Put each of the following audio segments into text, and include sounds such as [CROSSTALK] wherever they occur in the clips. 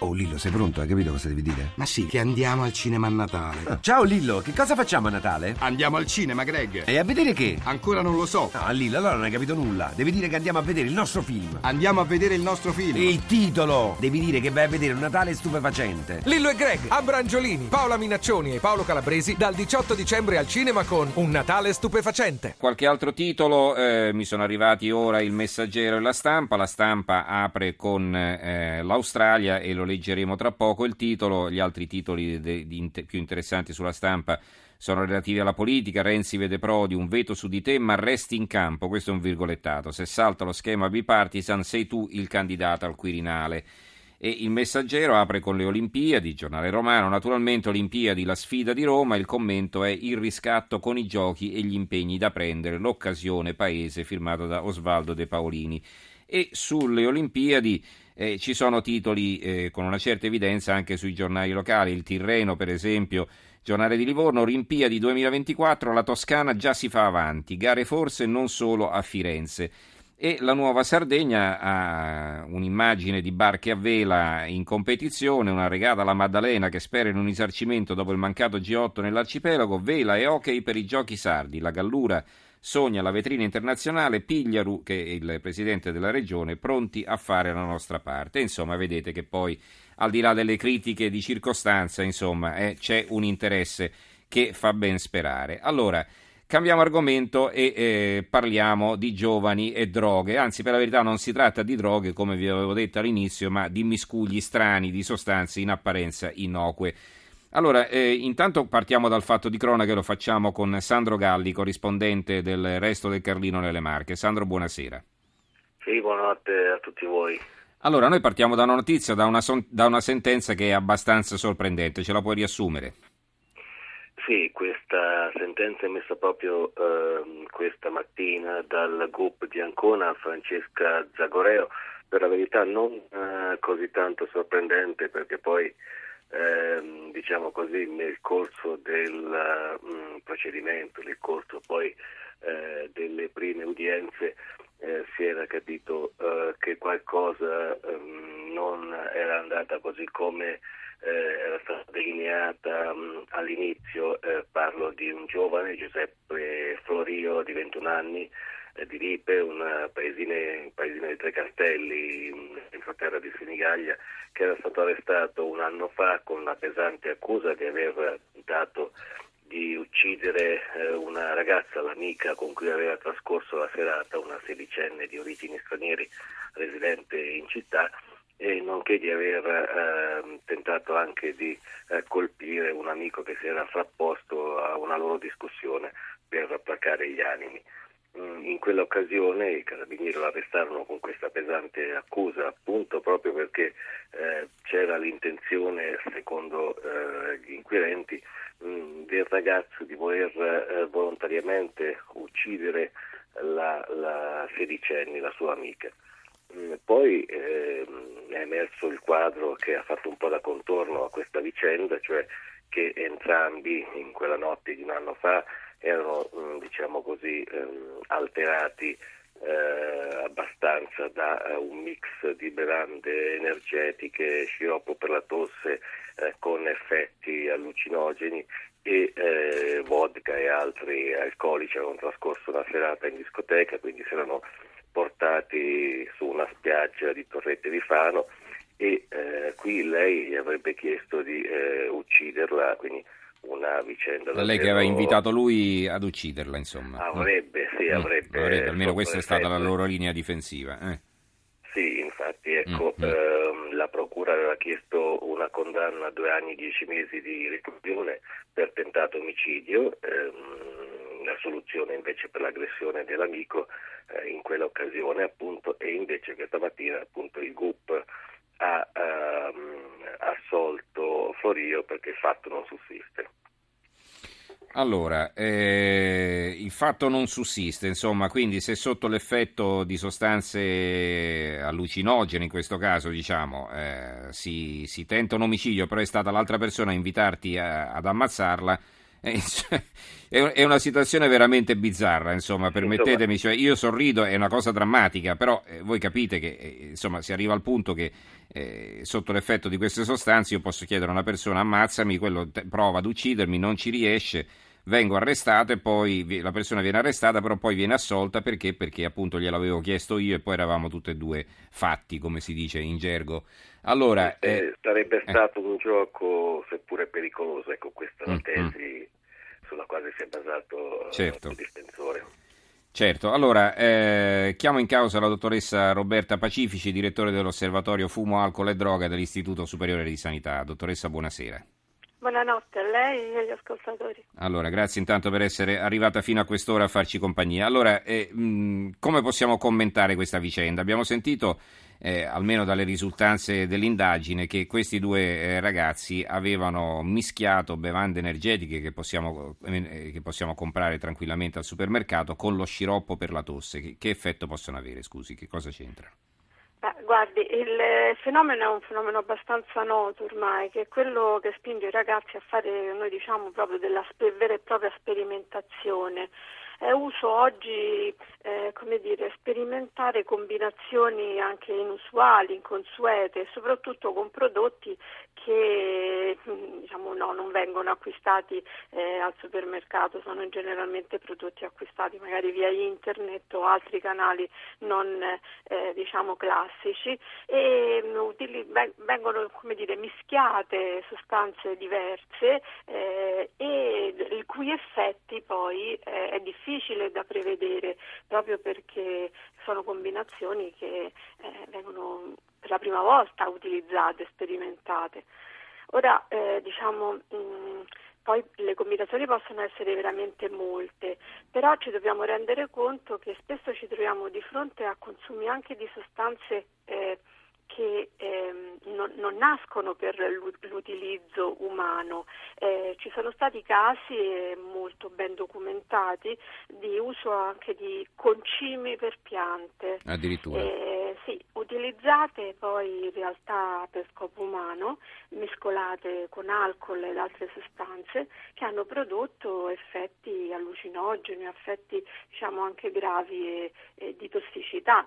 Oh Lillo, sei pronto? Hai capito cosa devi dire? Ma sì, che andiamo al cinema a Natale. Ah, [LAUGHS] ciao Lillo, che cosa facciamo a Natale? Andiamo al cinema, Greg. E a vedere che? Ancora non lo so. No, Lillo, allora non hai capito nulla. Devi dire che andiamo a vedere il nostro film. Andiamo a vedere il nostro film. Il titolo! Devi dire che vai a vedere un Natale stupefacente. Lillo e Greg, Abrangiolini, Paola Minaccioni e Paolo Calabresi dal 18 dicembre al cinema con Un Natale stupefacente. Qualche altro titolo, eh, mi sono arrivati ora il messaggero e la stampa. La stampa apre con eh, l'Australia e lo leggeremo tra poco il titolo, gli altri titoli de, de, de, più interessanti sulla stampa sono relativi alla politica. Renzi vede Prodi un veto su di te, ma resti in campo. Questo è un virgolettato. Se salta lo schema bipartisan, sei tu il candidato al Quirinale. E il messaggero apre con le Olimpiadi, giornale romano, naturalmente Olimpiadi, la sfida di Roma, il commento è il riscatto con i giochi e gli impegni da prendere, l'occasione paese firmato da Osvaldo De Paolini. E sulle Olimpiadi eh, ci sono titoli eh, con una certa evidenza anche sui giornali locali, il Tirreno per esempio, giornale di Livorno, Olimpiadi 2024, la Toscana già si fa avanti, gare forse non solo a Firenze. E la nuova Sardegna ha un'immagine di barche a vela in competizione, una regata alla Maddalena che spera in un risarcimento dopo il mancato G8 nell'arcipelago, vela e hockey per i giochi sardi. La Gallura sogna la vetrina internazionale, Pigliaru, che è il presidente della regione, pronti a fare la nostra parte. Insomma, vedete che poi, al di là delle critiche di circostanza, insomma, eh, c'è un interesse che fa ben sperare. Allora, cambiamo argomento e eh, parliamo di giovani e droghe. Anzi, per la verità non si tratta di droghe, come vi avevo detto all'inizio, ma di miscugli strani di sostanze in apparenza innocue. Allora, eh, intanto partiamo dal fatto di cronaca, lo facciamo con Sandro Galli, corrispondente del Resto del Carlino nelle Marche. Sandro, buonasera. Sì, buonanotte a tutti voi. Allora, noi partiamo da una notizia, da una, son- da una sentenza che è abbastanza sorprendente, ce la puoi riassumere? Sì, questa sentenza è messa proprio eh, questa mattina dal GUP di Ancona, Francesca Zagoreo, per la verità non eh, così tanto sorprendente perché poi ehm, diciamo così, nel corso del mh, mm, procedimento, nel corso poi eh, delle prime udienze eh, si era capito eh, che qualcosa ehm, non era andata così come eh, era stata delineata mh, all'inizio, eh, parlo di un giovane Giuseppe Florio di 21 anni di Ripe, un paesino, di Tre Castelli, entroterra di Senigallia, che era stato arrestato un anno fa con una pesante accusa di aver tentato di uccidere eh, una ragazza, l'amica con cui aveva trascorso la serata, una sedicenne di origini stranieri residente in città, e nonché di aver eh, tentato anche di eh, colpire un amico che si era frapposto a una loro discussione per placare gli animi. Mm, in quell'occasione i carabinieri lo arrestarono con questa pesante accusa appunto proprio perché eh, c'era l'intenzione, secondo eh, gli inquirenti, mh, mm, del ragazzo di voler eh, volontariamente uccidere la, la sedicenne, la sua amica. Mh, mm, poi ehm, è emerso il quadro che ha fatto un po' da contorno a questa vicenda, cioè che entrambi in quella notte di un anno fa erano mm, diciamo così, ehm, alterati eh, abbastanza da eh, un mix di bevande energetiche, sciroppo per la tosse eh, con effetti allucinogeni e eh, vodka e altri alcolici. Avevano trascorso una serata in discoteca, quindi si erano portati su una spiaggia di Torrette di Fano e eh, qui lei gli avrebbe chiesto di eh, ucciderla, quindi una vicenda. Da lei che aveva invitato lui ad ucciderla, insomma. Avrebbe, sì, avrebbe. avrebbe almeno questa è stata la loro linea difensiva. Eh. Sì, infatti, ecco, mm, mm. ehm, la Procura aveva chiesto una condanna a due anni e dieci mesi di reclusione per tentato omicidio, ehm, la soluzione invece per l'aggressione dell'amico eh, in quell'occasione appunto e invece questa mattina appunto il GUP ha ehm, assolto Florio perché il fatto non sussiste. Allora, eh, il fatto non sussiste, insomma, quindi se sotto l'effetto di sostanze allucinogene, in questo caso, diciamo, eh, si, si, tenta un omicidio, però è stata l'altra persona a invitarti a, ad ammazzarla, [LAUGHS] è una situazione veramente bizzarra, insomma, permettetemi, cioè, io sorrido, è una cosa drammatica, però eh, voi capite che eh, insomma, si arriva al punto che eh, sotto l'effetto di queste sostanze io posso chiedere a una persona ammazzami, quello te- prova ad uccidermi, non ci riesce, vengo arrestato e poi la persona viene arrestata, però poi viene assolta perché? Perché appunto gliel'avevo chiesto io e poi eravamo tutti e due fatti, come si dice in gergo. Allora, eh, eh, sarebbe eh. stato un gioco, seppure pericoloso, ecco questa è la mm, tesi mm. sulla quale si è basato certo. il difensore. Certo, allora eh, chiamo in causa la dottoressa Roberta Pacifici, direttore dell'Osservatorio Fumo, Alcol e Droga dell'Istituto Superiore di Sanità. Dottoressa, buonasera. Buonanotte a lei e agli ascoltatori. Allora, grazie intanto per essere arrivata fino a quest'ora a farci compagnia. Allora, eh, mh, come possiamo commentare questa vicenda? Abbiamo sentito, eh, almeno dalle risultanze dell'indagine, che questi due eh, ragazzi avevano mischiato bevande energetiche che possiamo, eh, che possiamo, comprare tranquillamente al supermercato con lo sciroppo per la tosse. Che, che effetto possono avere, scusi? Che cosa c'entrano? Guardi, il fenomeno è un fenomeno abbastanza noto ormai, che è quello che spinge i ragazzi a fare, noi diciamo, proprio della vera e propria sperimentazione è uso oggi eh, come dire, sperimentare combinazioni anche inusuali, inconsuete, soprattutto con prodotti che [LAUGHS] diciamo, no, non vengono acquistati eh, al supermercato, sono generalmente prodotti acquistati magari via internet o altri canali non eh, diciamo, classici e mm, vengono dire, mischiate sostanze diverse eh, e i cui effetti poi eh, è difficile difficile da prevedere proprio perché sono combinazioni che eh, vengono per la prima volta utilizzate, sperimentate. Ora, eh, diciamo, mh, mm, poi le combinazioni possono essere veramente molte, però ci dobbiamo rendere conto che spesso ci troviamo di fronte a consumi anche di sostanze eh, che ehm, non, non, nascono per l'utilizzo umano. Eh, ci sono stati casi eh, molto ben documentati di uso anche di concimi per piante. Addirittura. Eh, sì, utilizzate poi in realtà per scopo umano, mescolate con alcol ed altre sostanze che hanno prodotto effetti allucinogeni, effetti diciamo anche gravi e, e di tossicità,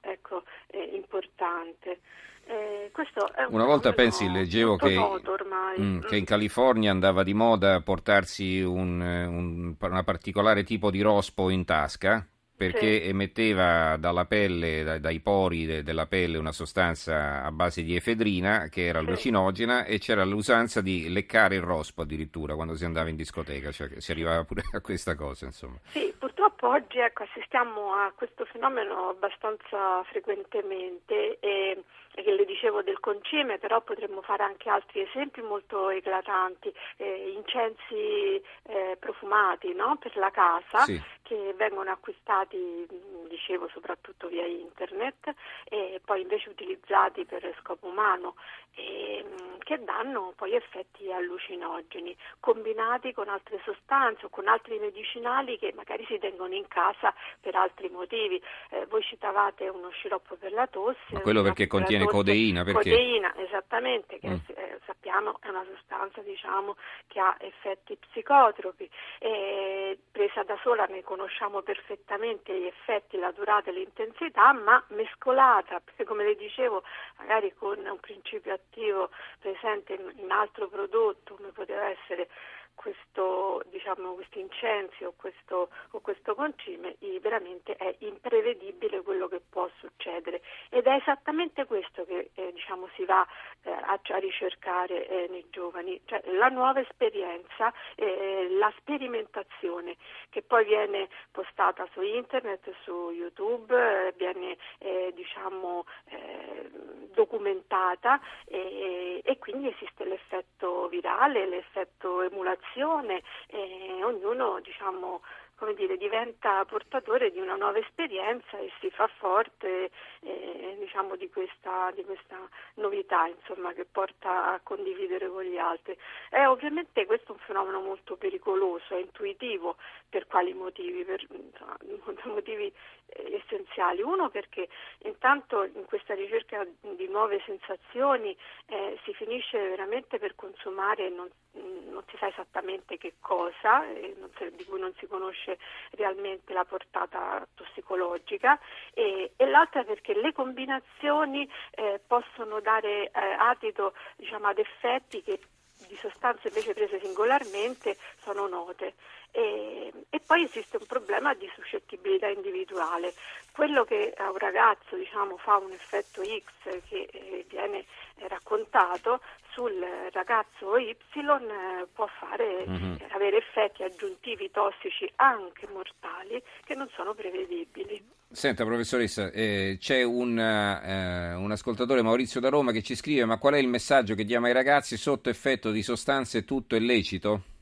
ecco, importante. Eh, Una volta pensi, leggevo che, mm, che, in California andava di moda portarsi un, un, una particolare tipo di rospo in tasca perché sì. emetteva dalla pelle, dai, dai pori de, della pelle una sostanza a base di efedrina che era allucinogena e c'era l'usanza di leccare il rospo addirittura quando si andava in discoteca, cioè si arrivava pure [LAUGHS] a questa cosa insomma. Sì, purtroppo oggi ecco, assistiamo a questo fenomeno abbastanza frequentemente e che le dicevo del concime, però potremmo fare anche altri esempi molto eclatanti, eh, incensi eh, profumati no? per la casa sì. che vengono acquistati, dicevo, soprattutto via internet e poi invece utilizzati per scopo umano e, che danno poi effetti allucinogeni combinati con altre sostanze o con altri medicinali che magari si tengono in casa per altri motivi. Eh, voi citavate uno sciroppo per la tosse. Ma quello perché contiene contiene codeina, perché? Codeina, esattamente, che mm. eh, sappiamo è una sostanza diciamo, che ha effetti psicotropi. E presa da sola ne conosciamo perfettamente gli effetti, la durata e l'intensità, ma mescolata, [LAUGHS] perché come le dicevo, magari con un principio attivo presente in altro prodotto, come poteva essere questo, diciamo, questo incensio o questo, o questo concime, veramente è imprevedibile quello che può succedere. Ed è esattamente questo che eh, diciamo, si va eh, a, a, ricercare eh, nei giovani, cioè la nuova esperienza, eh, la sperimentazione che poi viene postata su internet, su YouTube, eh, viene eh, diciamo, documentata e, e quindi esiste l'effetto virale, l'effetto emulazione e ognuno diciamo, come dire, diventa portatore di una nuova esperienza e si fa forte eh, diciamo, di, questa, di, questa, novità insomma, che porta a condividere con gli altri. È ovviamente questo è un fenomeno molto pericoloso, è intuitivo per quali motivi? Per, insomma, [LAUGHS] motivi eh, essenziali. Uno perché intanto in questa ricerca di nuove sensazioni eh, si finisce veramente per consumare non, non si sa esattamente che cosa, eh, si, di cui non si conosce realmente la portata tossicologica e, e l'altra perché le combinazioni eh, possono dare eh, adito diciamo, ad effetti che di sostanze invece prese singolarmente sono note. E, e, poi esiste un problema di suscettibilità individuale. Quello che a un ragazzo diciamo, fa un effetto X che eh, viene raccontato sul ragazzo Y eh, può fare, mm-hmm. avere effetti aggiuntivi tossici anche mortali che non sono prevedibili. Senta professoressa, eh, c'è un, eh, un, ascoltatore Maurizio da Roma che ci scrive ma qual è il messaggio che diamo ai ragazzi sotto effetto di sostanze tutto è lecito?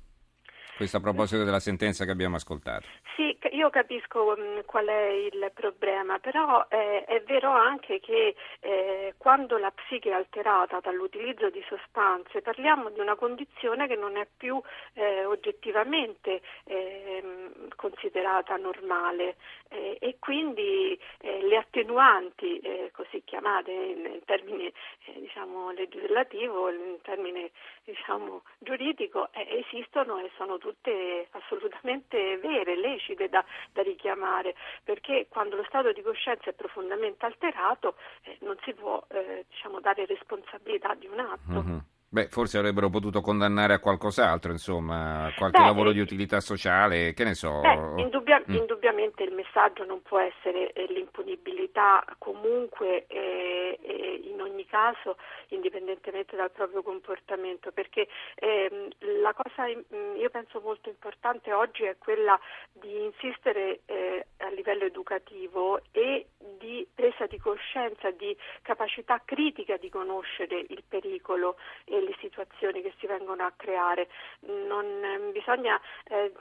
Questo a proposito della sentenza che abbiamo ascoltato. Sì, io capisco mh, mm, qual è il problema, però eh, è vero anche che eh, quando la psiche è alterata dall'utilizzo di sostanze parliamo di una condizione che non è più eh, oggettivamente ehm, considerata normale. Eh, e quindi eh, le attenuanti, eh, così chiamate in, in termini diciamo, legislativo, in termine diciamo, giuridico, esistono e sono tutte assolutamente vere, lecite da, da, richiamare, perché quando lo stato di coscienza è profondamente alterato eh, non si può eh, diciamo, dare responsabilità di un atto. Mm-hmm. Beh, forse avrebbero potuto condannare a qualcos'altro, insomma, a qualche Beh, lavoro di utilità sociale, che ne so. Beh, indubbia- mm. Indubbiamente il messaggio non può essere eh, l'impunibilità comunque eh, eh, in ogni caso, indipendentemente dal proprio comportamento, perché ehm, la cosa mm, io penso molto importante oggi è quella di insistere eh, a livello educativo e di presa di coscienza, di capacità critica di conoscere il pericolo e le situazioni che si vengono a creare. Non eh, bisogna, eh,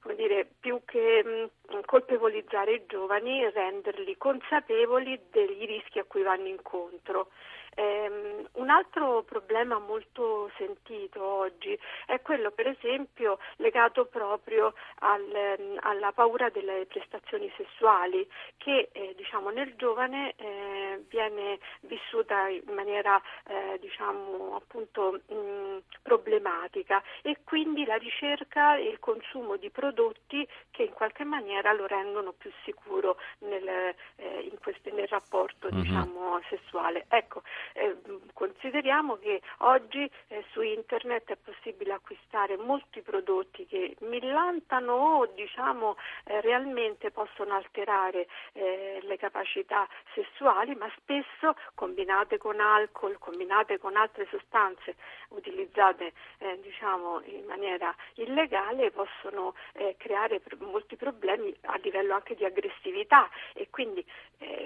come dire, più che colpevolizzare i giovani, renderli consapevoli dei rischi a cui vanno incontro. Um, un altro problema molto sentito oggi è quello per esempio legato proprio al, um, alla paura delle prestazioni sessuali che eh, diciamo, nel giovane eh, viene vissuta in maniera eh, diciamo, appunto, mh, problematica e quindi la ricerca e il consumo di prodotti che in qualche maniera lo rendono più sicuro nel, eh, queste, nel rapporto mm-hmm. diciamo, sessuale. Ecco, eh, consideriamo che oggi eh, su internet è possibile acquistare molti prodotti che millantano o diciamo, eh, realmente possono alterare eh, le capacità sessuali, ma spesso combinate con alcol, combinate con altre sostanze utilizzate eh, diciamo, in maniera illegale possono eh, creare molti problemi a livello anche di aggressività e quindi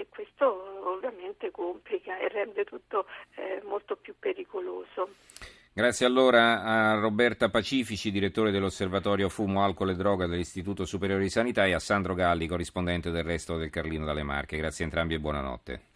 questo ovviamente complica e rende tutto eh, molto più pericoloso. Grazie allora a Roberta Pacifici, direttore dell'Osservatorio Fumo, Alcol e Droga dell'Istituto Superiore di Sanità e a Sandro Galli, corrispondente del resto del Carlino dalle Marche. Grazie a entrambi e buonanotte.